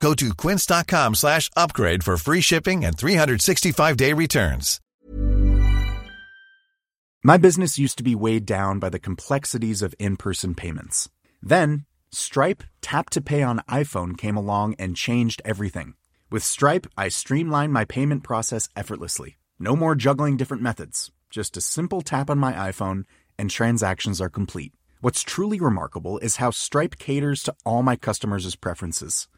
Go to quince.com slash upgrade for free shipping and 365-day returns. My business used to be weighed down by the complexities of in-person payments. Then, Stripe Tap to Pay on iPhone came along and changed everything. With Stripe, I streamlined my payment process effortlessly. No more juggling different methods. Just a simple tap on my iPhone and transactions are complete. What's truly remarkable is how Stripe caters to all my customers' preferences.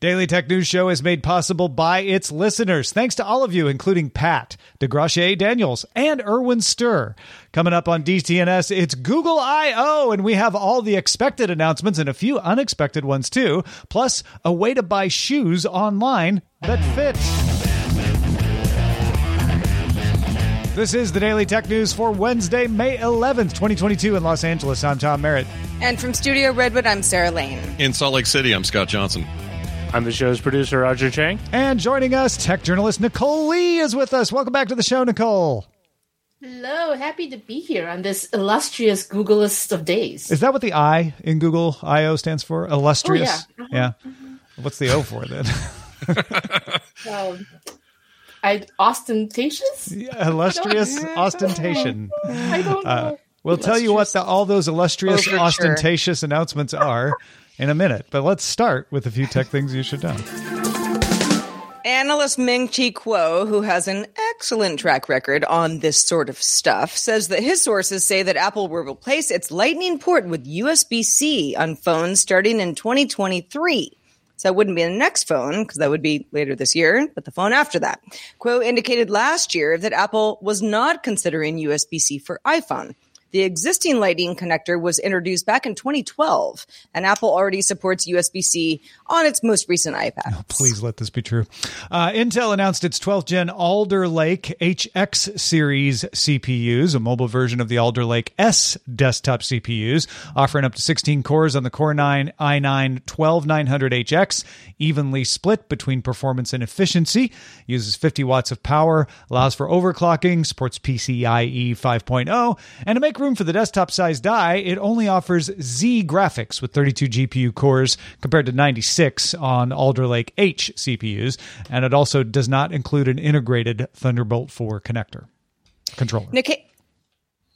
Daily Tech News Show is made possible by its listeners. Thanks to all of you, including Pat, DeGrasse Daniels, and Erwin Stir. Coming up on DTNS, it's Google I.O., and we have all the expected announcements and a few unexpected ones too, plus a way to buy shoes online that fit. This is the Daily Tech News for Wednesday, May 11th, 2022 in Los Angeles. I'm Tom Merritt. And from Studio Redwood, I'm Sarah Lane. In Salt Lake City, I'm Scott Johnson. I'm the show's producer, Roger Chang. And joining us, tech journalist Nicole Lee is with us. Welcome back to the show, Nicole. Hello, happy to be here on this illustrious Google list of days. Is that what the I in Google I/O stands for? Illustrious. Oh, yeah. Uh-huh. yeah. What's the O for then? um, I ostentatious. Yeah, illustrious I ostentation. I don't know. Uh, we'll tell you what the, all those illustrious, Overture. ostentatious announcements are in a minute. But let's start with a few tech things you should know. Analyst Ming Chi Kuo, who has an excellent track record on this sort of stuff, says that his sources say that Apple will replace its Lightning port with USB C on phones starting in 2023. So it wouldn't be the next phone, because that would be later this year, but the phone after that. Kuo indicated last year that Apple was not considering USB C for iPhone. The existing Lightning connector was introduced back in 2012, and Apple already supports USB C on its most recent iPad. Oh, please let this be true. Uh, Intel announced its 12th gen Alder Lake HX series CPUs, a mobile version of the Alder Lake S desktop CPUs, offering up to 16 cores on the Core 9 i9 12900HX, evenly split between performance and efficiency, uses 50 watts of power, allows for overclocking, supports PCIe 5.0, and to make room for the desktop size die, it only offers Z graphics with 32 GPU cores compared to 96 on Alder Lake H CPUs, and it also does not include an integrated Thunderbolt 4 connector controller. Nikkei,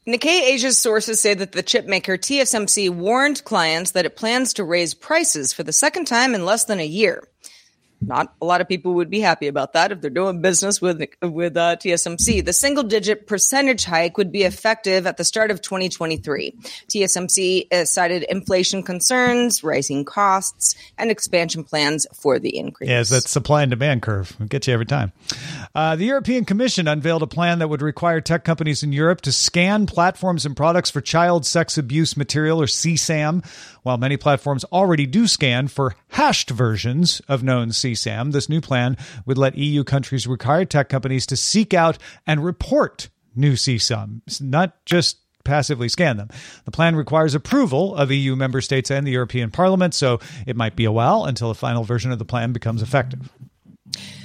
Nikkei Asia's sources say that the chipmaker TSMC warned clients that it plans to raise prices for the second time in less than a year. Not a lot of people would be happy about that if they're doing business with with uh, TSMC. The single digit percentage hike would be effective at the start of 2023. TSMC cited inflation concerns, rising costs, and expansion plans for the increase. Yes, that supply and demand curve. It'll get you every time. Uh, the European Commission unveiled a plan that would require tech companies in Europe to scan platforms and products for child sex abuse material, or CSAM. While many platforms already do scan for hashed versions of known CSAM, this new plan would let EU countries require tech companies to seek out and report new CSAM, not just passively scan them. The plan requires approval of EU member states and the European Parliament, so it might be a while until the final version of the plan becomes effective.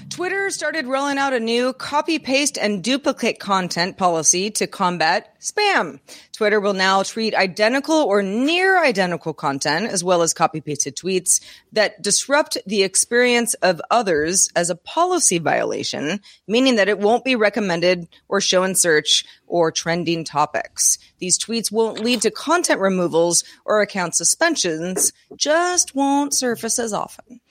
Twitter started rolling out a new copy, paste, and duplicate content policy to combat spam. Twitter will now treat identical or near identical content, as well as copy pasted tweets that disrupt the experience of others as a policy violation, meaning that it won't be recommended or show in search or trending topics. These tweets won't lead to content removals or account suspensions, just won't surface as often.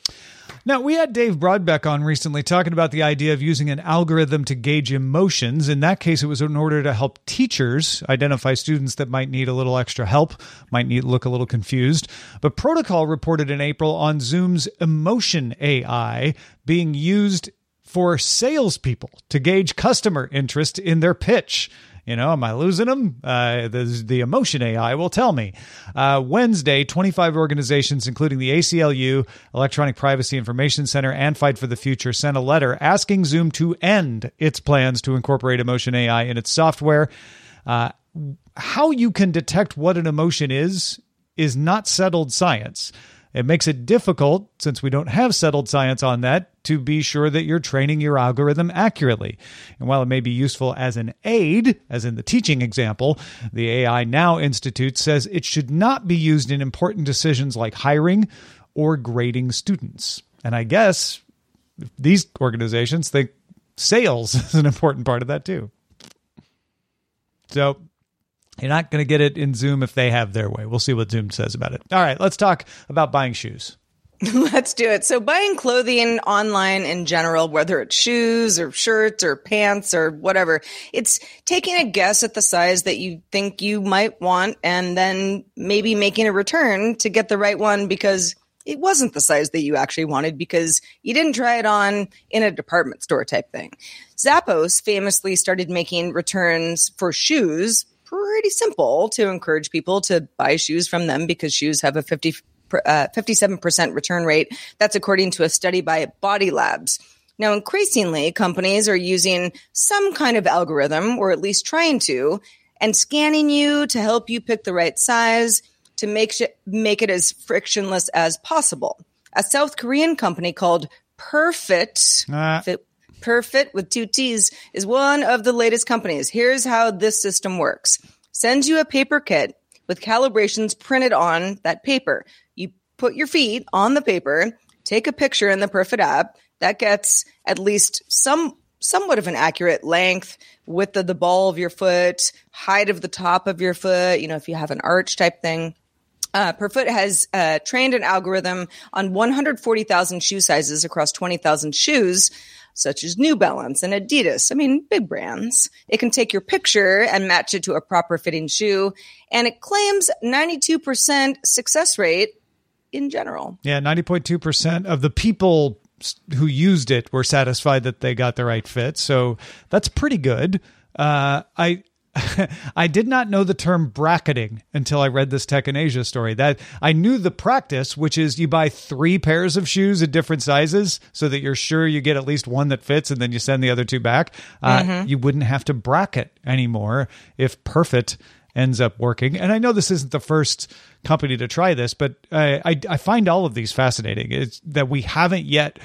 Now, we had Dave Broadbeck on recently talking about the idea of using an algorithm to gauge emotions. In that case, it was in order to help teachers identify students that might need a little extra help, might need look a little confused. But Protocol reported in April on Zoom's emotion AI being used for salespeople to gauge customer interest in their pitch. You know, am I losing them? Uh, the, emotion AI will tell me. Uh, Wednesday, 25 organizations, including the ACLU, Electronic Privacy Information Center, and Fight for the Future, sent a letter asking Zoom to end its plans to incorporate emotion AI in its software. Uh, how you can detect what an emotion is is not settled science. It makes it difficult, since we don't have settled science on that, to be sure that you're training your algorithm accurately. And while it may be useful as an aid, as in the teaching example, the AI Now Institute says it should not be used in important decisions like hiring or grading students. And I guess these organizations think sales is an important part of that too. So you're not going to get it in Zoom if they have their way. We'll see what Zoom says about it. All right, let's talk about buying shoes. Let's do it. So, buying clothing online in general, whether it's shoes or shirts or pants or whatever, it's taking a guess at the size that you think you might want and then maybe making a return to get the right one because it wasn't the size that you actually wanted because you didn't try it on in a department store type thing. Zappos famously started making returns for shoes pretty simple to encourage people to buy shoes from them because shoes have a 50 uh, 57% return rate. That's according to a study by Body Labs. Now, increasingly, companies are using some kind of algorithm, or at least trying to, and scanning you to help you pick the right size to make, sh- make it as frictionless as possible. A South Korean company called Perfitt, Ah. Fit- Perfitt with two T's, is one of the latest companies. Here's how this system works sends you a paper kit with calibrations printed on that paper. You put your feet on the paper, take a picture in the Perfitt app. That gets at least some somewhat of an accurate length, width of the ball of your foot, height of the top of your foot, you know, if you have an arch type thing. Uh, Perfitt has uh, trained an algorithm on 140,000 shoe sizes across 20,000 shoes, such as New Balance and Adidas. I mean, big brands. It can take your picture and match it to a proper fitting shoe, and it claims 92% success rate in general. Yeah, 90.2% of the people who used it were satisfied that they got the right fit. So that's pretty good. Uh, I. I did not know the term bracketing until I read this Tech in Asia story. That I knew the practice, which is you buy three pairs of shoes in different sizes so that you're sure you get at least one that fits, and then you send the other two back. Uh, You wouldn't have to bracket anymore if Perfitt ends up working. And I know this isn't the first company to try this, but I, I, I find all of these fascinating. It's that we haven't yet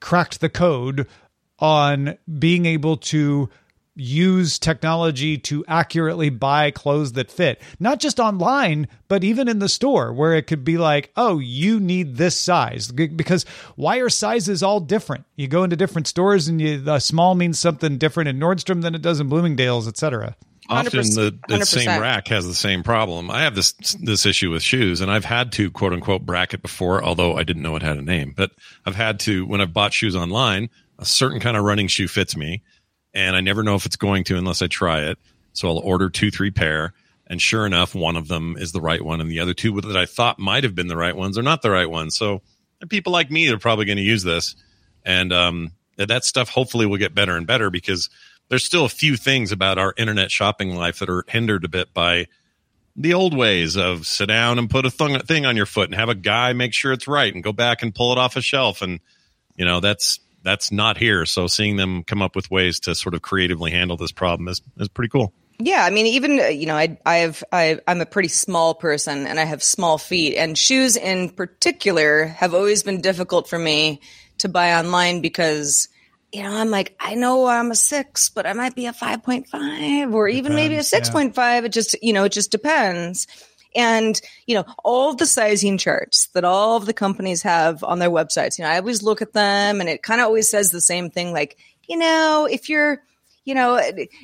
cracked the code on being able to use technology to accurately buy clothes that fit. Not just online but even in the store where it could be like oh you need this size. Because why are sizes all different. You go into different stores and you the small means something different in Nordstrom than it does in Bloomingdale's etc Often the, the same rack has the same problem. I have this this issue with shoes, and I've had to quote unquote bracket before, although I didn't know it had a name. But I've had to when I've bought shoes online, a certain kind of running shoe fits me, and I never know if it's going to unless I try it. So I'll order two, three pair, and sure enough, one of them is the right one, and the other two that I thought might have been the right ones are not the right ones. So people like me are probably going to use this, and um, that stuff hopefully will get better and better because there's still a few things about our internet shopping life that are hindered a bit by the old ways of sit down and put a thing on your foot and have a guy make sure it's right and go back and pull it off a shelf and you know that's that's not here so seeing them come up with ways to sort of creatively handle this problem is is pretty cool Yeah, I mean, even uh, you know, I I have I I'm a pretty small person and I have small feet, and shoes in particular have always been difficult for me to buy online because you know I'm like I know I'm a six, but I might be a five point five or even maybe a Depends, yeah. six point five. It just you know it just depends. And you know all the sizing charts that all of the companies have on their websites. You know, I always look at them, and it kind of always says the same thing. Like, you know, if you're you know,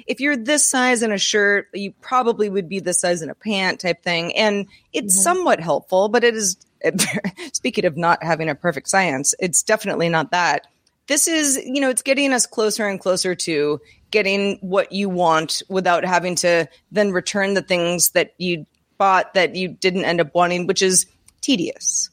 if you're this size in a shirt, you probably would be this size in a pant type thing. And it's mm-hmm. somewhat helpful, but it is speaking of not having a perfect science, it's definitely not that. This is, you know, it's getting us closer and closer to getting what you want without having to then return the things that you bought that you didn't end up wanting, which is tedious.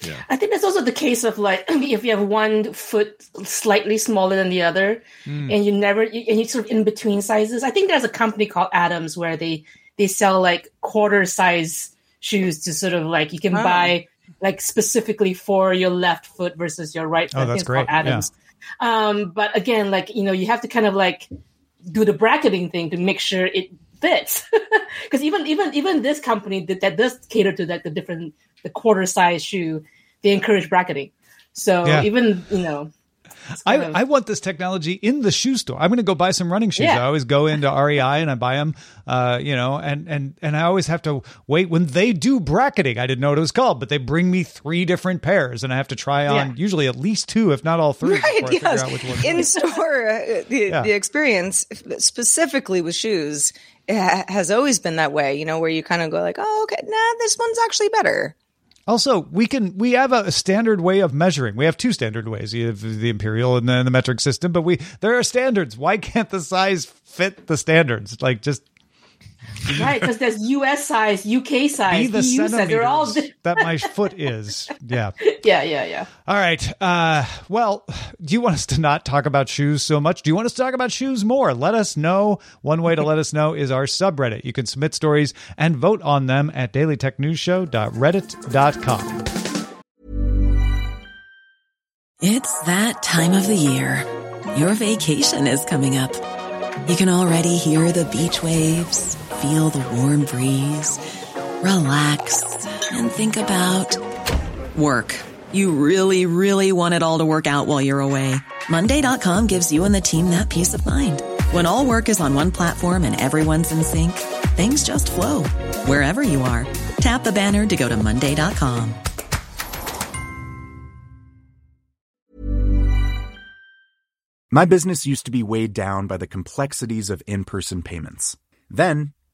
Yeah. I think that's also the case of like if you have one foot slightly smaller than the other, mm. and you never and you sort of in between sizes. I think there's a company called Atoms where they they sell like quarter size shoes to sort of like you can oh. buy like specifically for your left foot versus your right foot. Oh, that's great. Atoms. Yeah. Um, but again, like you know, you have to kind of like do the bracketing thing to make sure it fits. Because even even even this company that, that does cater to like the different the quarter size shoe, they encourage bracketing. So yeah. even you know I, of... I want this technology in the shoe store. I'm going to go buy some running shoes. Yeah. I always go into REI and I buy them, uh, you know, and, and, and I always have to wait when they do bracketing. I didn't know what it was called, but they bring me three different pairs and I have to try on yeah. usually at least two, if not all three. Right. Yes. In store, uh, the, yeah. the experience specifically with shoes has always been that way, you know, where you kind of go like, oh, okay, nah, this one's actually better. Also, we can we have a standard way of measuring. We have two standard ways. You have the imperial and then the metric system, but we there are standards. Why can't the size fit the standards? Like just right, because there's U.S. size, U.K. size, Be the EU size. They're all that my foot is. Yeah. Yeah, yeah, yeah. All right. Uh, well, do you want us to not talk about shoes so much? Do you want us to talk about shoes more? Let us know. One way to let us know is our subreddit. You can submit stories and vote on them at dailytechnewsshow.reddit.com. It's that time of the year. Your vacation is coming up. You can already hear the beach waves feel the warm breeze, relax, and think about work. You really, really want it all to work out while you're away. Monday.com gives you and the team that peace of mind. When all work is on one platform and everyone's in sync, things just flow wherever you are. Tap the banner to go to Monday.com. My business used to be weighed down by the complexities of in person payments. Then,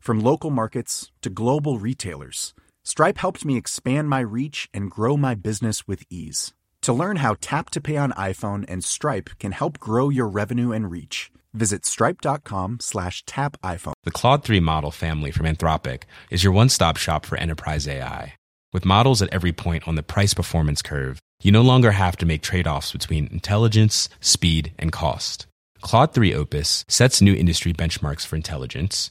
From local markets to global retailers, Stripe helped me expand my reach and grow my business with ease. To learn how Tap to Pay on iPhone and Stripe can help grow your revenue and reach, visit stripe.com slash tap iPhone. The Claude 3 model family from Anthropic is your one-stop shop for enterprise AI. With models at every point on the price-performance curve, you no longer have to make trade-offs between intelligence, speed, and cost. Claude 3 Opus sets new industry benchmarks for intelligence.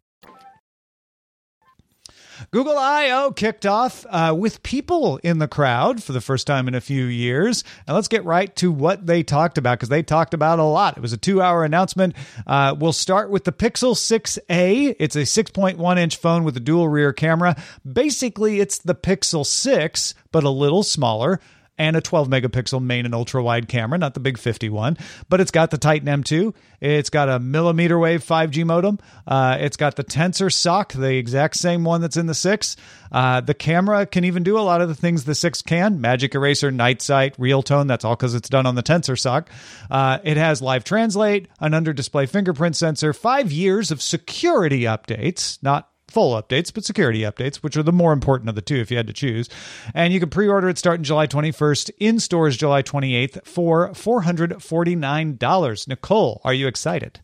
Google I/O kicked off uh, with people in the crowd for the first time in a few years. And let's get right to what they talked about because they talked about a lot. It was a two-hour announcement. Uh, we'll start with the Pixel 6a. It's a 6.1 inch phone with a dual rear camera. Basically, it's the Pixel 6, but a little smaller and a 12 megapixel main and ultra wide camera, not the big 51, but it's got the Titan M2. It's got a millimeter wave 5G modem. Uh, it's got the Tensor SoC, the exact same one that's in the 6. Uh, the camera can even do a lot of the things the 6 can Magic Eraser, Night Sight, Real Tone. That's all because it's done on the Tensor SoC. Uh, it has Live Translate, an under display fingerprint sensor, five years of security updates, not full updates, but security updates, which are the more important of the two if you had to choose. And you can pre order it starting July 21st, in stores July 28th for $449. Nicole, are you excited?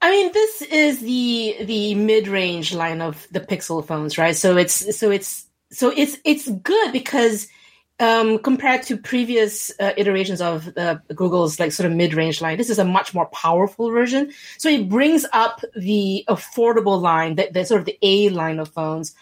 I mean, this is the the mid range line of the Pixel phones, right? So it's so it's so it's it's good because um, compared to previous uh, iterations of uh, Google's like sort of mid-range line, this is a much more powerful version. So it brings up the affordable line, the, the sort of the A line of phones,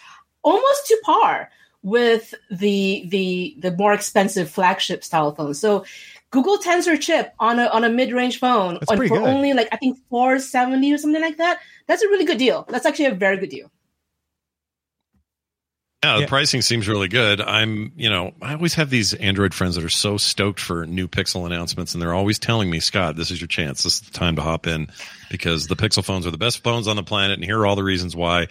almost to par with the the the more expensive flagship style phones. So Google Tensor chip on a on a mid range phone on, for good. only like I think four seventy or something like that. That's a really good deal. That's actually a very good deal. Yeah, the Yeah. pricing seems really good. I'm, you know, I always have these Android friends that are so stoked for new Pixel announcements, and they're always telling me, Scott, this is your chance. This is the time to hop in because the Pixel phones are the best phones on the planet, and here are all the reasons why.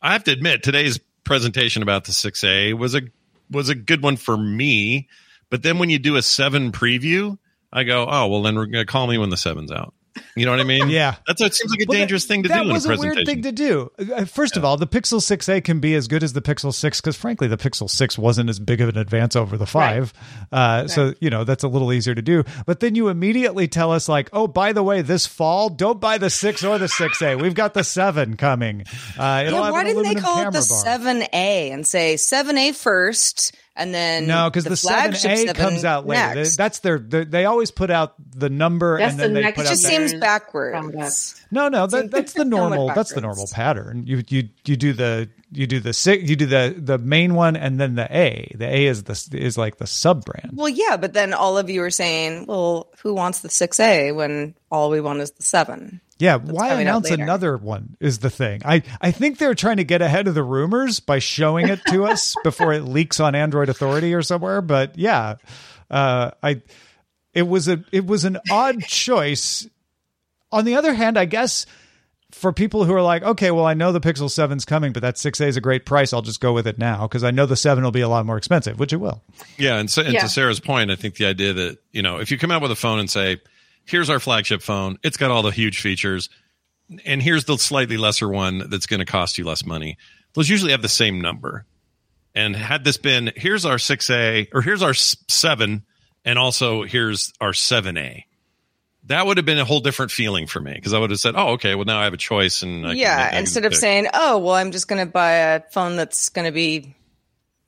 I have to admit, today's presentation about the 6A was a was a good one for me. But then when you do a seven preview, I go, oh well, then we're gonna call me when the seven's out. You know what I mean? Yeah. That's it seems like a Well, dangerous that- thing to that do in was a presentation. weird thing to do. Uh, First of all, the Pixel 6a can be as good as the Pixel 6 because, frankly, the Pixel 6 wasn't as big of an advance over the 5. Uh, So, you know, that's a little easier to do. But then you immediately tell us, like, oh, by the way, this fall, don't buy the 6 or the 6a. We've got the 7 coming. Uh, it'll Yeah, have why didn't they call it the bar. seven A and say seven A first, and then No, because the, seven A 7 comes out later. They- next. That's their. They, they always put out the number That's and then the they next put it out just the gen- seems backwards. No, no, that, that's the normal. That's the normal pattern. You you you do the you do the six, you do the the main one, and then the A. The A is the is like the sub brand. Well, yeah, but then all of you are saying, "Well, who wants the six A when all we want is the 7? Yeah, why announce another one is the thing. I I think they're trying to get ahead of the rumors by showing it to us before it leaks on Android Authority or somewhere. But yeah, uh, I it was a it was an odd choice. On the other hand, I guess for people who are like, okay, well, I know the Pixel 7's coming, but that 6A is a great price. I'll just go with it now because I know the 7 will be a lot more expensive, which it will. Yeah, and, so, and Yeah. to Sarah's point, I think the idea that you know if you come out with a phone and say, "Here's our flagship phone. It's got all the huge features, and here's the slightly lesser one that's going to cost you less money," those usually have the same number. And had this been, "Here's our 6A," or "Here's our 7," and also here's our 7A. That would have been a whole different feeling for me because I would have said, "Oh, okay. Well, now I have a choice." And I can- I yeah, can instead of pick. saying, "Oh, well, I'm just going to buy a phone that's going to be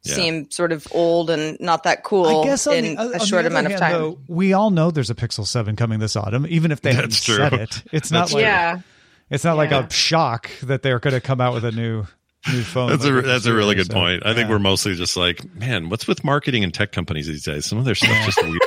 Yeah. seem sort of old and not that cool I guess in the, on a short other amount of time." Though, we all know there's a Pixel 7 coming this autumn, even if they haven't true. said it. It's not That's like yeah. it's not like a shock that they're going to come out with a new new phone. That's a that's a really good so, point. I think we're mostly just like, man, what's with marketing and tech companies these days? Some of their stuff just weird.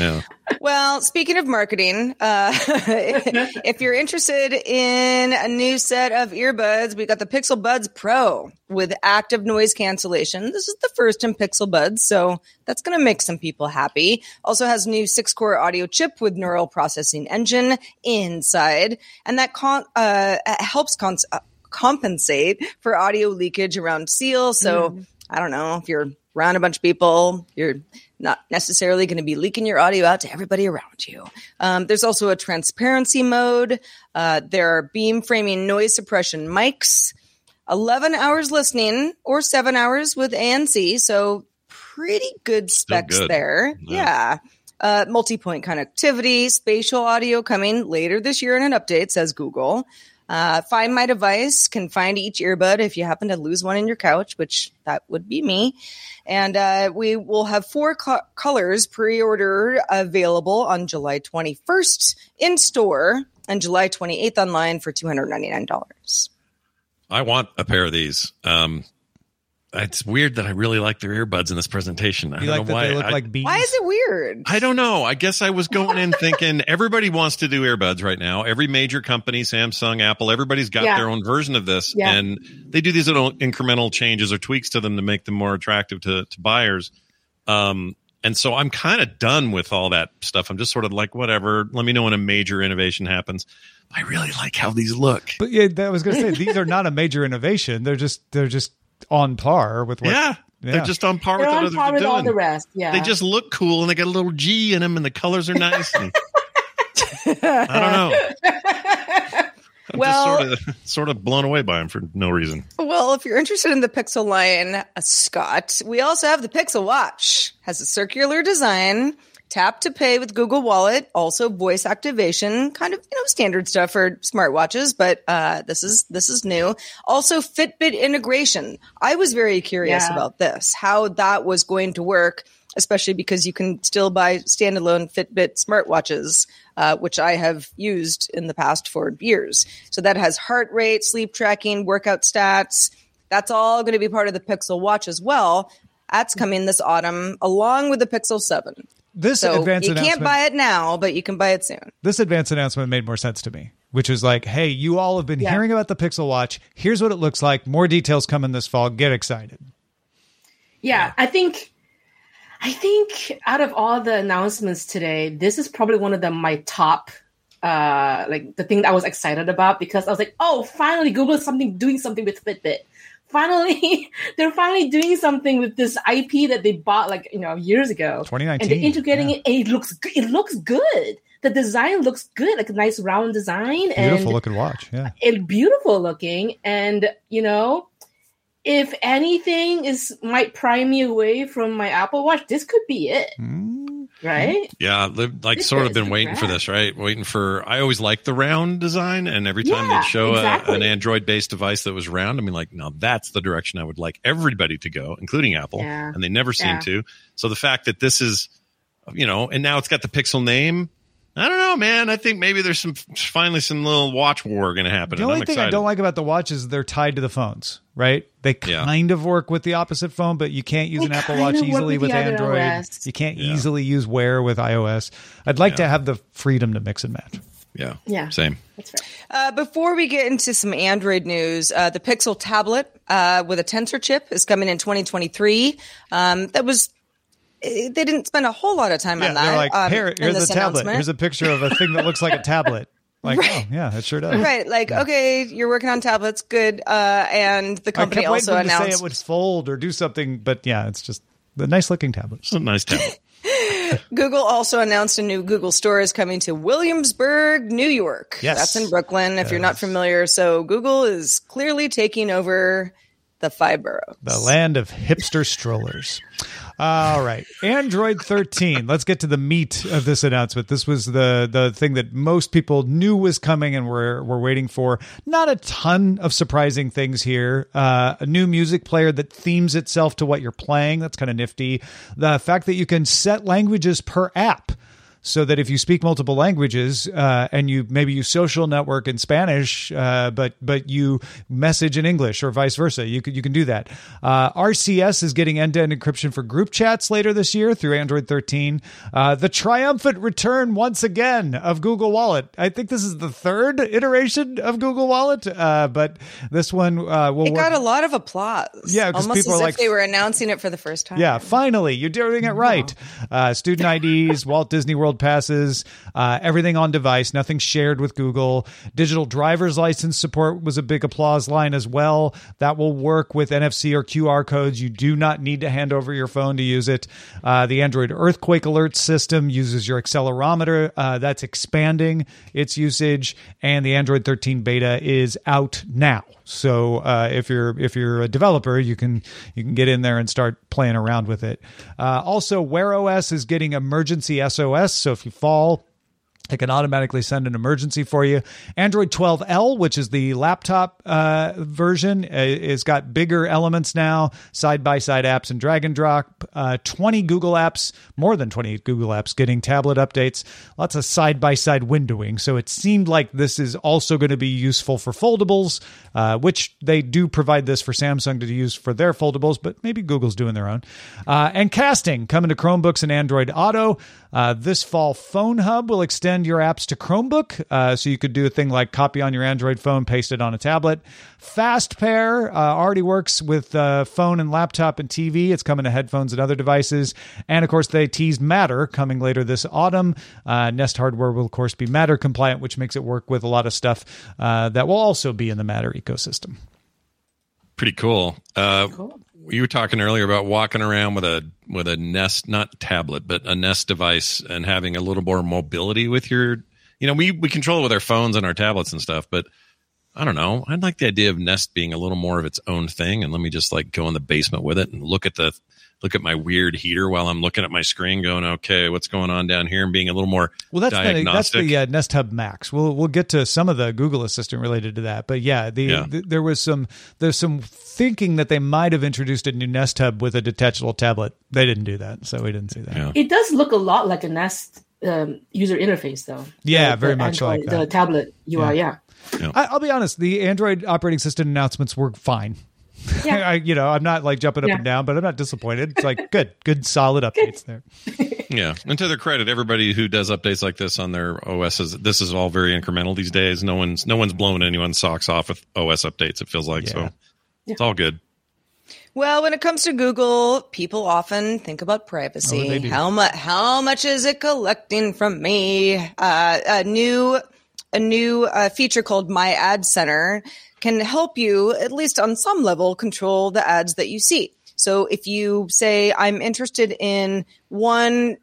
Yeah, Well, speaking of marketing, uh, if you're interested in a new set of earbuds, we got the Pixel Buds Pro with active noise cancellation. This is the first in Pixel Buds, so that's going to make some people happy. Also has new six core audio chip with neural processing engine inside, and that con- uh, helps cons- uh, compensate for audio leakage around seal. So I don't know if you're around a bunch of people, you're not necessarily going to be leaking your audio out to everybody around you. Um, there's also a transparency mode. Uh, there are beamforming noise suppression mics. 11 hours listening or seven hours with ANC. So pretty good specs good. there. Yeah. Uh, multi-point connectivity, spatial audio coming later this year in an update, says Google. Uh, find my device, can find each earbud if you happen to lose one in your couch, which that would be me. And uh, we will have four co- colors pre-order available on July 21st in store and July 28th online for $299. I want a pair of these. Um, it's weird that I really like their earbuds in this presentation. I You don't like know that why. they look I, like bees? Why is it weird? I don't know. I guess I was going in thinking everybody wants to do earbuds right now. Every major company, Samsung, Apple, everybody's got Yeah. their own version of this, Yeah. and they do these little incremental changes or tweaks to them to make them more attractive to, to buyers. Um, and so I'm kind of done with all that stuff. I'm just sort of like, whatever. Let me know when a major innovation happens. I really like how these look. But yeah, I was going to say these are not a major innovation. They're just they're just on par with what. yeah, Yeah. they're just on par They're with on others par with all the rest. Yeah. They just look cool and they got a little G in them and the colors are nice. And, I don't know. I'm Well- just sort of sort of blown away by them for no reason. Well, if you're interested in the Pixel line, uh, Scott, we also have the Pixel Watch. Has a circular design, Tap to pay with Google Wallet, also voice activation, kind of you know standard stuff for smartwatches, but uh, this is this is new. Also Fitbit integration. I was very curious Yeah. about this, how that was going to work, especially because you can still buy standalone Fitbit smartwatches, uh, which I have used in the past for years. So that has heart rate, sleep tracking, workout stats. That's all going to be part of the Pixel Watch as well. That's coming this autumn along with the Pixel 7. This So advanced you can't buy it now, but you can buy it soon. this advance announcement made more sense to me, which is like, hey, you all have been Yeah. hearing about the Pixel Watch. Here's what it looks like. More details coming this fall. Get excited. Yeah, I think I think out of all the announcements today, this is probably one of the my top uh like the thing that I was excited about because I was like, oh finally Google is something doing something with Fitbit. Finally, they're finally doing something with this IP that they bought like you know years ago. 2019, And they're integrating yeah. it and it looks it looks good. The design looks good, like a nice round design Beautiful and looking watch. Yeah. it beautiful looking and you know if anything is might pry me away from my apple watch this could be it Mm. Right Yeah, li- like This sort of been waiting for this, right? Waiting for. I always liked the round design, and every time Yeah, they'd show a, an Android-based device that was round, I mean, like, now that's the direction I would like everybody to go, including Apple, Yeah. and they never seem Yeah. to. So the fact that this is, you know, and now it's got the Pixel name. I don't know, man. I think maybe there's some finally some little watch war going to happen. The only I'm thing I don't like about the watch is they're tied to the phones, right? They Yeah. kind of work with the opposite phone, but you can't use They an Apple Watch easily with with, Android. OS. You can't Yeah. easily use Wear with iOS. I'd like to have the freedom to mix and match. Yeah, Yeah. same. that's right Uh, before we get into some Android news, uh, the Pixel tablet uh, with a Tensor chip is coming in 2023. Um, that was they didn't spend a whole lot of time Yeah, on that. they're like, um, here, here's a tablet. Here's a picture of a thing that looks like a tablet. Like, oh yeah, it sure does. right, like okay, you're working on tablets, good. Uh, and the I company kept also for them to say announced it would fold or do something, but yeah, it's just the nice looking tablet. It's a nice tablet. Google also announced a new Google store is coming to Williamsburg, New York. Yes. That's in Brooklyn, if you're not familiar. So Google is clearly taking over the five boroughs. The land of hipster strollers. All right, Android 13. Let's get to the meat of this announcement. This was the the thing that most people knew was coming and were were waiting for. Not a ton of surprising things here. Uh, a new music player that themes itself to what you're playing. That's kind of nifty. The fact that you can set languages per app so that if you speak multiple languages uh, and you maybe you social network in Spanish, uh, but but you message in English or vice versa, you can you can do that. Uh, RCS is getting end to end encryption for group chats later this year through Android 13. Uh, the triumphant return once again of Google Wallet. I think this is the third iteration of Google Wallet, uh, but this one uh, will It work. got a lot of applause. Yeah, almost people as if like- they were announcing it for the first time. Yeah, finally, you're doing it right. Uh, student IDs, Walt Disney World passes, uh, everything on device, nothing shared with Google. Digital driver's license support was a big applause line as well. That will work with NFC or QR codes. You do not need to hand over your phone to use it. Uh, the Android earthquake alert system uses your accelerometer. Uh, that's expanding its usage, and the Android 13 beta is out now. So uh, if you're if you're a developer, you can you can get in there and start playing around with it. Uh, also, Wear OS is getting emergency SOS. So if you fall, it can automatically send an emergency for you. Android 12L, which is the laptop uh, version, uh, is got bigger elements now, side by side apps and drag and drop. Uh, 20 Google apps, more than 20 Google apps, getting tablet updates. Lots of side by side windowing. So it seemed like this is also going to be useful for foldables, uh, which they do provide this for Samsung to use for their foldables, but maybe Google's doing their own. Uh, and casting coming to Chromebooks and Android Auto. Uh, this fall, Phone Hub will extend your apps to Chromebook, uh, so you could do a thing like copy on your Android phone, paste it on a tablet. Fast Pair uh, already works with uh, phone and laptop and TV. It's coming to headphones and other devices. And of course, they teased Matter coming later this autumn. Uh, Nest hardware will, of course, be Matter compliant, which makes it work with a lot of stuff uh, that will also be in the Matter ecosystem. Pretty cool. Uh, You were talking earlier about walking around with a with a Nest, not tablet, but a Nest device, and having a little more mobility with your. You know, we we control it with our phones and our tablets and stuff, but I don't know. I'd like the idea of Nest being a little more of its own thing, and let me just like go in the basement with it and look at the look at my weird heater while I'm looking at my screen, going, okay, what's going on down here, and being a little more Well, that's the, that's the uh, Nest Hub Max. We'll we'll get to some of the Google Assistant related to that, but yeah, the, Yeah. the- there was some there's some thinking that they might have introduced a new Nest Hub with a detachable tablet. They didn't do that, so we didn't see that. Yeah. It does look a lot like a Nest um, user interface, though. Yeah, The- very much Android- like that. the tablet UI. Yeah, I, I'll be honest, the Android operating system announcements were fine. Yeah. I, you know, I'm not like jumping up Yeah. and down, but I'm not disappointed. It's like good, good, solid updates there. Yeah, and to their credit, everybody who does updates like this on their OSs, this is all very incremental these days. No one's no one's blowing anyone's socks off with OS updates. It feels like Yeah. so. It's all good. Well, when it comes to Google, people often think about Oh, privacy. they do. how much? How much is it collecting from me? Uh, a new, a new uh, feature called My Ad Center can help you, at least on some level, control the ads that you see. So if you say, "I'm interested in one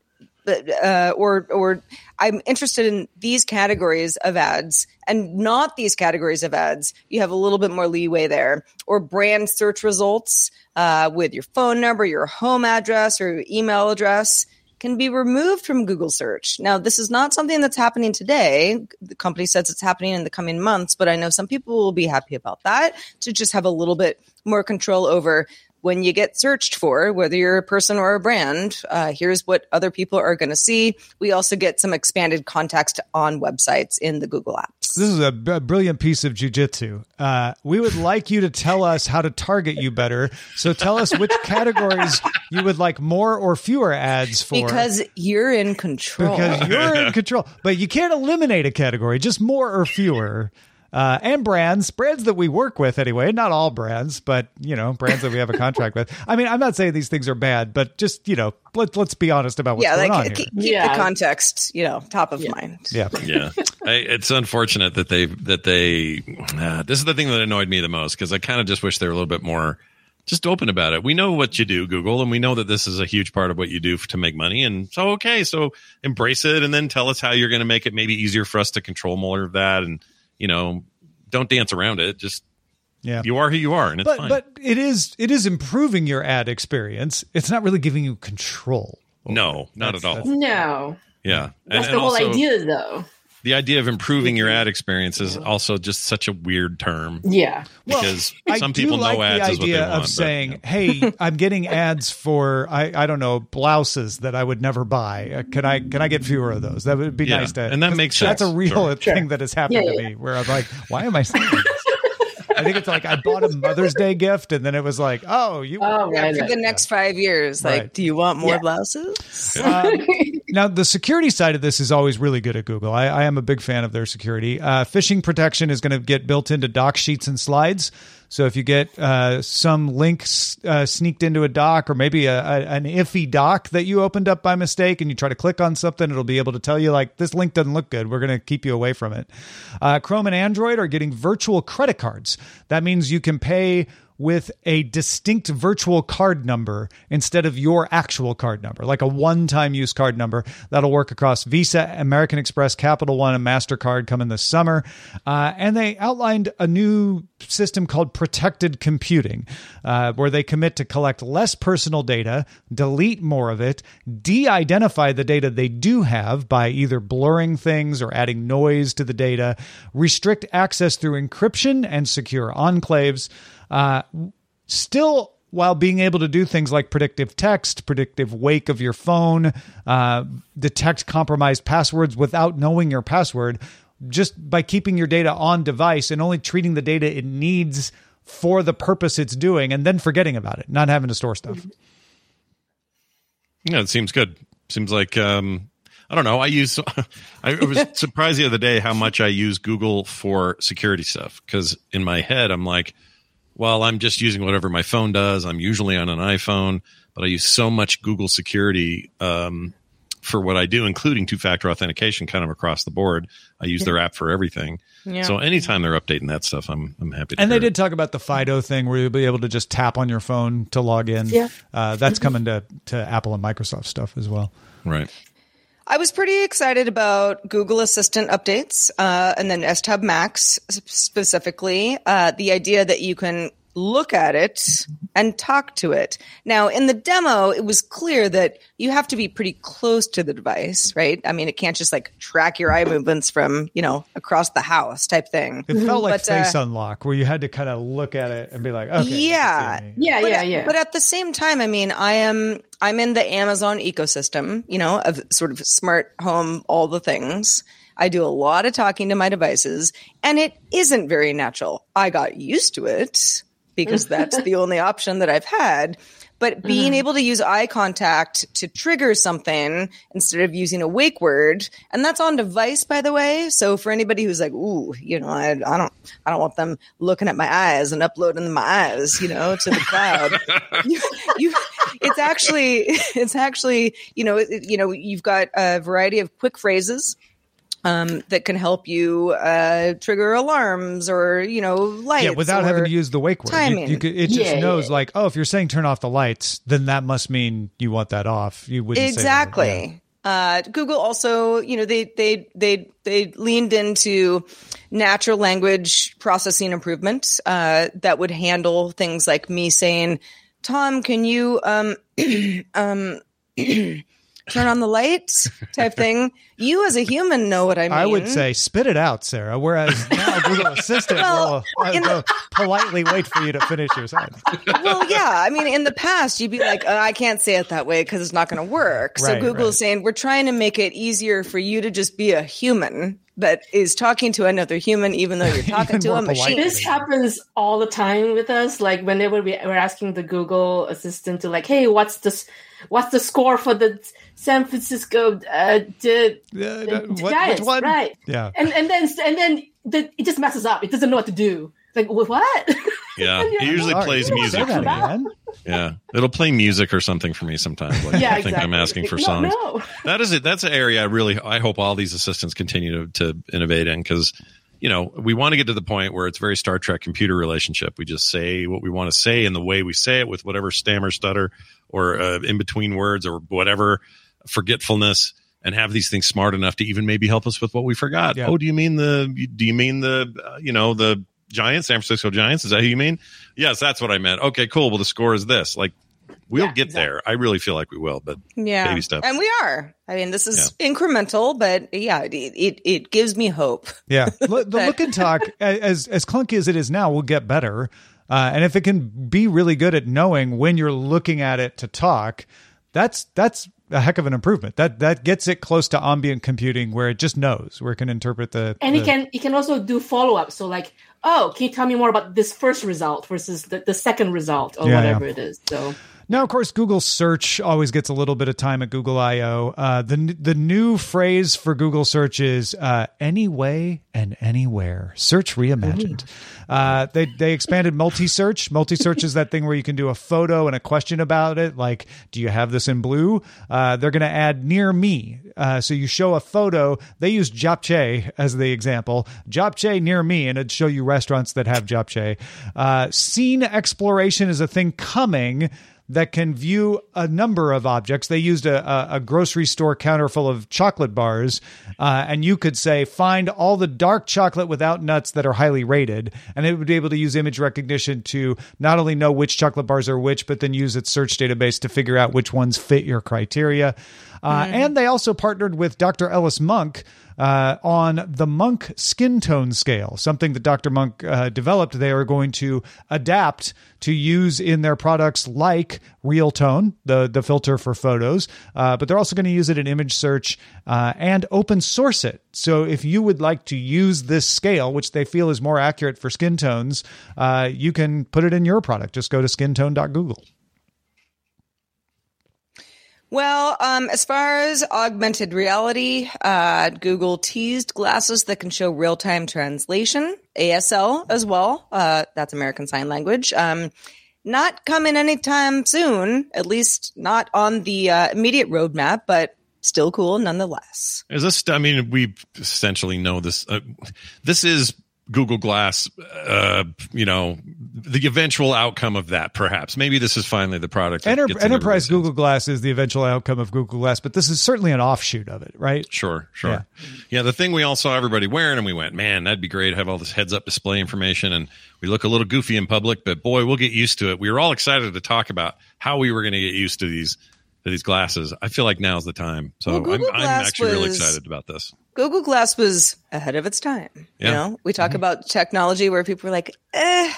uh, or or I'm interested in these categories of ads and not these categories of ads. You have a little bit more leeway there. Or brand search results uh, with your phone number, your home address, or your email address can be removed from Google search. Now, this is not something that's happening today. The company says it's happening in the coming months, but I know some people will be happy about that to just have a little bit more control over when you get searched for, whether you're a person or a brand, uh, here's what other people are going to see. We also get some expanded context on websites in the Google apps. This is a b- brilliant piece of jujitsu. Uh, we would like you to tell us how to target you better. So tell us which categories you would like more or fewer ads for. Because you're in control. because you're in control. But you can't eliminate a category, just more or fewer. Uh, and brands, brands that we work with anyway, not all brands, but you know, brands that we have a contract with. I mean, I'm not saying these things are bad, but just you know, let, let's be honest about what's yeah, going like on here. keep, keep Yeah. the context, you know, top of mind. yeah, yeah I, it's unfortunate that they that they uh, this is the thing that annoyed me the most because i kind of just wish they were a little bit more just open about it we know what you do google and we know that this is a huge part of what you do f- to make money and so okay so embrace it and then tell us how you're going to make it maybe easier for us to control more of that and you know don't dance around it just yeah. you are who you are and it's but fine but it is it is improving your ad experience. It's not really giving you control. no not That's- at all no, yeah that's the whole also, idea, though. The idea of improving your ad experience is also just such a weird term Yeah, because I some do people like know ads the is what they idea want of but, saying, yeah. "Hey, I'm getting ads for I, I don't know blouses that I would never buy. Uh, can I can I get fewer of those? That would be Yeah, nice to." and that 'cause makes That's a real Sure. thing that has happened Yeah, to yeah. me where I'm like, "Why am I saying this?" I think it's like I bought a Mother's Day gift, and then it was like, "Oh, you." oh Yeah, right, for the next five years, like, Right. do you want more Yeah. blouses? Um, now, the security side of this is always really good at Google. I, I am a big fan of their security. Uh, phishing protection is going to get built into doc sheets and slides. So if you get uh, some links uh, sneaked into a doc or maybe a, a, an iffy doc that you opened up by mistake and you try to click on something, it'll be able to tell you, like, this link doesn't look good. We're going to keep you away from it. Uh, Chrome and Android are getting virtual credit cards. That means you can pay with a distinct virtual card number instead of your actual card number, like a one time use card number. That'll work across Visa, American Express, Capital One, and MasterCard coming this summer. Uh, and they outlined a new system called protected computing, uh, where they commit to collect less personal data, delete more of it, de identify the data they do have by either blurring things or adding noise to the data, restrict access through encryption and secure enclaves. Uh, still while being able to do things like predictive text, predictive wake of your phone, uh, detect compromised passwords without knowing your password, just by keeping your data on device and only treating the data it needs for the purpose it's doing and then forgetting about it, not having to store stuff. Yeah, it seems good. Seems like um, I don't know. I use. I was surprised the other day how much I use Google for security stuff because in my head I'm like, well, I'm just using whatever my phone does. I'm usually on an iPhone, but I use so much Google security um, for what I do, including two-factor authentication, kind of across the board. I use their app for everything. Yeah. So anytime they're updating that stuff, I'm I'm happy. To And they hear did it. talk about the Fido thing where you'll be able to just tap on your phone to log in. Yeah. Uh, that's coming to, to Apple and Microsoft stuff as well. right. I was pretty excited about Google Assistant updates, uh, and then Nest Hub Max specifically. Uh, the idea that you can look at it and talk to it. Now, in the demo, it was clear that you have to be pretty close to the device, right? I mean, it can't just like track your eye movements from, you know, across the house type thing. It felt like But, uh, face unlock, where you had to kind of look at it and be like, okay, yeah, can see me. Yeah, but, yeah, yeah. But at the same time, I mean, I am I'm in the Amazon ecosystem, you know, of sort of smart home, all the things. I do a lot of talking to my devices, and it isn't very natural. I got used to it because that's the only option that I've had. But being mm-hmm. able to use eye contact to trigger something instead of using a wake word, and that's on device, by the way. So for anybody who's like, "Ooh, you know, I, I don't, I don't want them looking at my eyes and uploading my eyes, you know, to the cloud," you, you, it's actually, it's actually, you know, it, you know, you've got a variety of quick phrases um, that can help you uh, trigger alarms or you know lights. Yeah, without having to use the wake word. You- timing. You, could, it just Yeah, knows yeah. like, oh, if you're saying turn off the lights, then that must mean you want that off. You wouldn't that. exactly. Uh, Google also, you know, they they they they leaned into natural language processing improvement uh, that would handle things like me saying, "Tom, can you um um." turn on the lights type thing you as a human know what i mean I would say spit it out, Sarah. Whereas now Google Assistant Well, will uh, in go politely wait for you to finish your sentence. well, yeah. I mean, in the past, you'd be like, uh, I can't say it that way because it's not going to work. so Right, Google's right. saying we're trying to make it easier for you to just be a human that is talking to another human, even though you're talking to a machine. This happens all the time with us. Like whenever we, we're asking the Google Assistant to like, "Hey, what's this? What's the score for the San Francisco uh, the, Uh, the what- Giants?" which one? Right? Yeah. And and then and then the, it just messes up. It doesn't know what to do. Like what? Yeah, it usually Sorry, plays music. that For me. Yeah, it'll play music or something for me sometimes. Like, yeah, I think I'm asking for No, songs. no. That is it. That's an area I really I hope all these assistants continue to, to innovate in because you know we want to get to the point where it's very Star Trek computer relationship. We just say what we want to say in the way we say it with whatever stammer, stutter, or uh, in between words or whatever forgetfulness. And have these things smart enough to even maybe help us with what we forgot. Yeah. Oh, do you mean the? Do you mean the? Uh, you know the Giants, San Francisco Giants. Is that who you mean? Yes, that's what I meant. Okay, cool. Well, the score is this. Like, we'll Yeah, get there. I really feel like we will, but yeah. baby steps. And we are. I mean, this is incremental, but yeah, it, it, it gives me hope. Yeah, Look- the look and talk, as as clunky as it is now, will get better. Uh, and if it can be really good at knowing when you're looking at it to talk, that's that's a heck of an improvement. That that gets it close to ambient computing, where it just knows, where it can interpret the. And the- it can it can also do follow up. So like, oh, can you tell me more about this first result versus the, the second result or Yeah, whatever yeah. it is? So Now, of course, Google search always gets a little bit of time at Google I/O. Uh, the the new phrase for Google search is uh, "anyway and anywhere." Search reimagined. Uh, they they expanded multi search. Multi search is that thing where you can do a photo and a question about it, like "Do you have this in blue?" Uh, they're going to add "near me." Uh, so you show a photo. They use japchae as the example. Japchae near me, and it'd show you restaurants that have japchae. Uh, scene exploration is a thing coming that can view a number of objects. They used a, a, a grocery store counter full of chocolate bars, uh, and you could say, find all the dark chocolate without nuts that are highly rated. And it would be able to use image recognition to not only know which chocolate bars are which, but then use its search database to figure out which ones fit your criteria. Uh, And they also partnered with Dr. Ellis Monk uh, on the Monk skin tone scale, something that Dr. Monk uh, developed. They are going to adapt to use in their products like Real Tone, the, the filter for photos, uh, but they're also going to use it in image search uh, and open source it. So if you would like to use this scale, which they feel is more accurate for skin tones, uh, you can put it in your product. Just go to skintone.google. Well, um, as far as augmented reality, uh, Google teased glasses that can show real time translation, ASL as well. Uh, that's American Sign Language. Um, not coming anytime soon, at least not on the uh, immediate roadmap, but still cool nonetheless. Is this? I mean, we essentially know this. Uh, this is Google Glass. Uh, you know, the eventual outcome of that. Perhaps maybe this is finally the product. Enter- Enterprise Google Glass is the eventual outcome of Google Glass, but this is certainly an offshoot of it, right? Sure, sure. Yeah. Yeah. the thing we all saw everybody wearing, and we went, man, that'd be great to have all this heads up display information. And we look a little goofy in public, but boy, we'll get used to it. We were all excited to talk about how we were going to get used to these to these glasses. I feel like now's the time. So Well, I'm, I'm Glass actually really excited about this. Google Glass was ahead of its time. You know, we talk about technology where people are like, eh,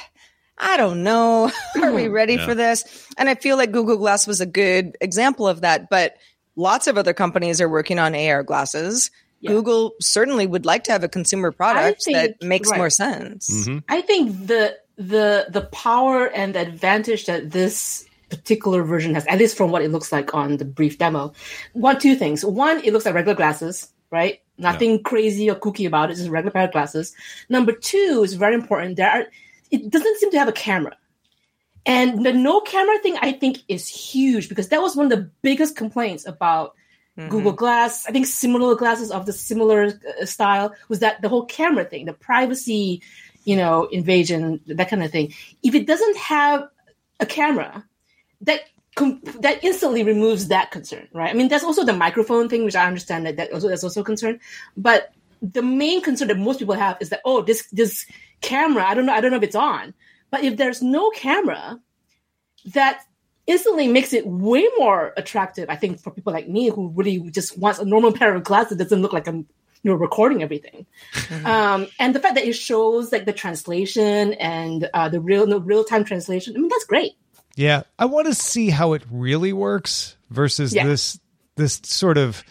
I don't know. Are we ready Yeah. for this? And I feel like Google Glass was a good example of that. But lots of other companies are working on AR glasses. Yeah. Google certainly would like to have a consumer product think- that makes right. more sense. Mhm. I think the the the power and the advantage that this particular version has, at least from what it looks like on the brief demo, one two things. One, it looks like regular glasses, right? Nothing crazy or kooky about it, just regular pair of glasses. Number two is very important. There are it doesn't seem to have a camera. And the no camera thing I think is huge because that was one of the biggest complaints about Google Glass. I think similar glasses of the similar uh, style was that the whole camera thing, the privacy, you know, invasion, that kind of thing. If it doesn't have a camera, that com- that instantly removes that concern, right? I mean, that's also the microphone thing, which I understand that that also that's also a concern. But the main concern that most people have is that oh, this this camera, I don't know, I don't know if it's on. But if there's no camera, that instantly makes it way more attractive, I think, for people like me who really just wants a normal pair of glasses that doesn't look like I'm you know recording everything. Um, and the fact that it shows like the translation and uh, the real the real time translation, I mean, that's great. Yeah, I want to see how it really works versus Yeah. this this sort of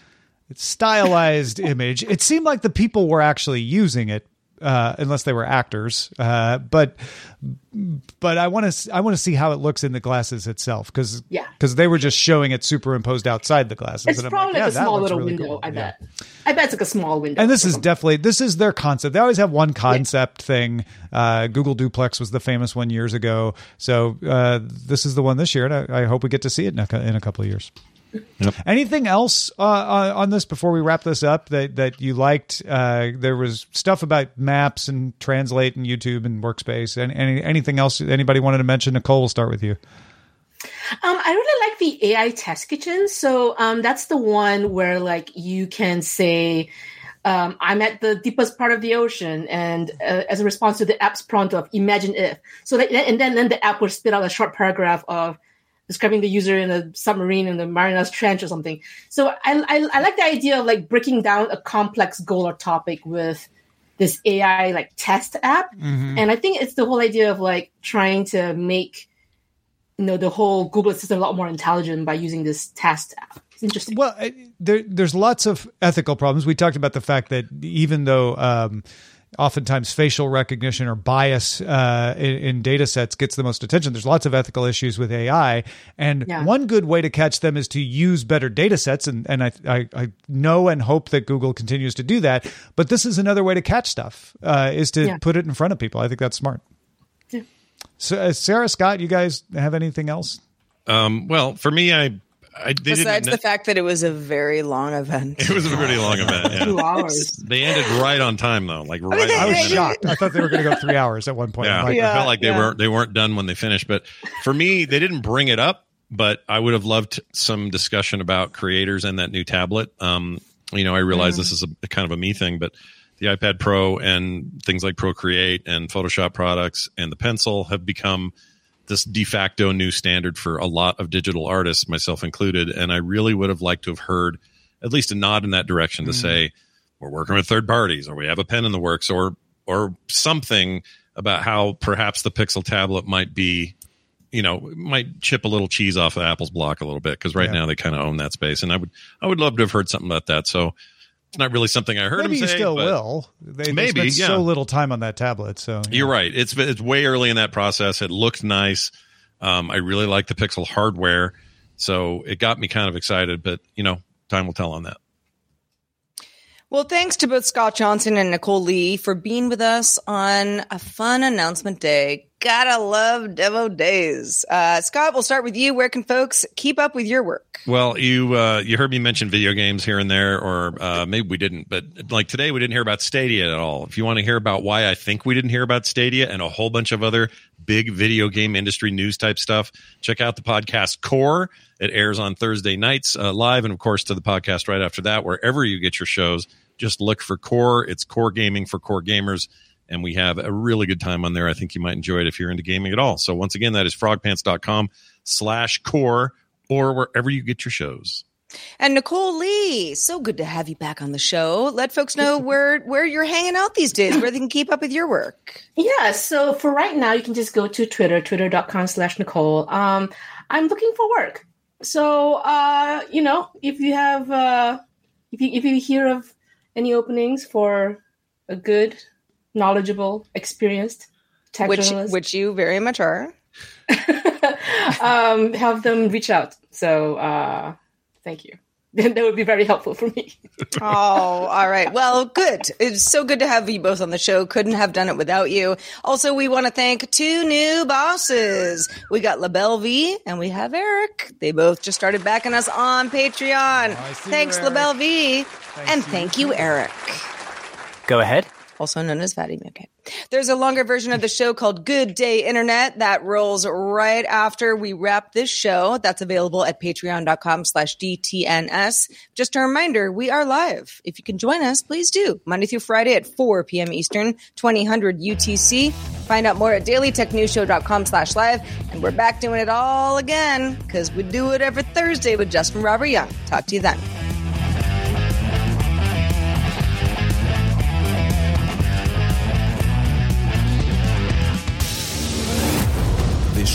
stylized image. It seemed like the people were actually using it, uh, unless they were actors. Uh, but but I want to I want to see how it looks in the glasses itself because Yeah. they were just showing it superimposed outside the glasses. It's and probably like, yeah, a small little really window. cool. I Yeah. bet. I bet it's like a small window. And this is something. definitely this is their concept. They always have one concept thing. Uh, Google Duplex was the famous one years ago. So uh, this is the one this year, and I, I hope we get to see it in a, in a couple of years. Anything else uh, on, on this before we wrap this up that that you liked? Uh, there was stuff about maps and translate and YouTube and Workspace. And any, anything else anybody wanted to mention? Nicole, we'll start with you. Um, I really like the AI test kitchen. So um, that's the one where like you can say, um, "I'm at the deepest part of the ocean," and uh, as a response to the app's prompt of "Imagine if." So that, and then then the app will spit out a short paragraph of describing the user in a submarine in the Marianas Trench or something. So I, I I like the idea of like breaking down a complex goal or topic with this AI like test app, and I think it's the whole idea of like trying to make you know the whole Google system a lot more intelligent by using this test app. It's interesting. Well, there, there's lots of ethical problems. We talked about the fact that even though um, oftentimes facial recognition or bias uh, in, in data sets gets the most attention, there's lots of ethical issues with AI. And Yeah. one good way to catch them is to use better data sets. And, and I, I, I know and hope that Google continues to do that. But this is another way to catch stuff, uh, is to Yeah. put it in front of people. I think that's smart. Yeah. So, uh, Sarah Scott, you guys have anything else? Um, well, for me, I, I they Besides didn't. the fact that it was a very long event. it was a pretty long event. Yeah. Two hours. They ended right on time though, like right. they- on I was Hey, shocked. I thought they were going to go three hours at one point. Yeah, I'm like, Yeah. I felt like they yeah. weren't they weren't done when they finished. But for me, they didn't bring it up. But I would have loved some discussion about creators and that new tablet. Um, you know, I realize this is a, a kind of a me thing, but the iPad Pro and things like Procreate and Photoshop products and the pencil have become this de facto new standard for a lot of digital artists, myself included. And I really would have liked to have heard at least a nod in that direction to mm. say we're working with third parties or we have a pen in the works or or something about how perhaps the Pixel tablet might be you know might chip a little cheese off of Apple's block a little bit because right Yeah. now they kind of own that space and I would I would love to have heard something about that so it's not really something I heard Maybe him you say still but will. They, they Maybe, spent yeah. so little time on that tablet. So yeah. you're right it's it's way early in that process it looked nice um, I really like the Pixel hardware so it got me kind of excited but you know time will tell on that Well, thanks to both Scott Johnson and Nicole Lee for being with us on a fun announcement day. Gotta love demo days. Uh, Scott, we'll start with you. Where can folks keep up with your work? Well, you uh, you heard me mention video games here and there, or uh, maybe we didn't, but like today we didn't hear about Stadia at all. If you want to hear about why I think we didn't hear about Stadia and a whole bunch of other big video game industry news type stuff, check out the podcast Core. It airs on Thursday nights uh, live, and of course to the podcast right after that, wherever you get your shows. Just look for Core. It's Core Gaming for Core Gamers and we have a really good time on there. I think you might enjoy it if you're into gaming at all. So once again, that is frogpants.com slash core or wherever you get your shows. And Nicole Lee, so good to have you back on the show. Let folks know where where you're hanging out these days, where they can keep up with your work. Yeah, so for right now, you can just go to Twitter, twitter.com slash Nicole. Um, I'm looking for work. So, uh, you know, if you have, uh, if you, if you hear of any openings for a good knowledgeable, experienced tech which, journalist. Which you very much are. um, have them reach out. So uh, thank you. that would be very helpful for me. oh, all right. Well, good. It's so good to have you both on the show. Couldn't have done it without you. Also, we want to thank two new bosses. We got LaBelle V and we have Eric. They both just started backing us on Patreon. Oh, Thanks, LaBelle V. Thank and you. thank you, Eric. Go ahead also known as Fatty Okay. There's a longer version of the show called Good Day Internet that rolls right after we wrap this show. That's available at patreon.com slash DTNS. Just a reminder, we are live. If you can join us, please do. Monday through Friday at 4 p.m. Eastern, 2000 UTC. Find out more at dailytechnewsshow.com slash live. And we're back doing it all again because we do it every Thursday with Justin Robert Young. Talk to you then.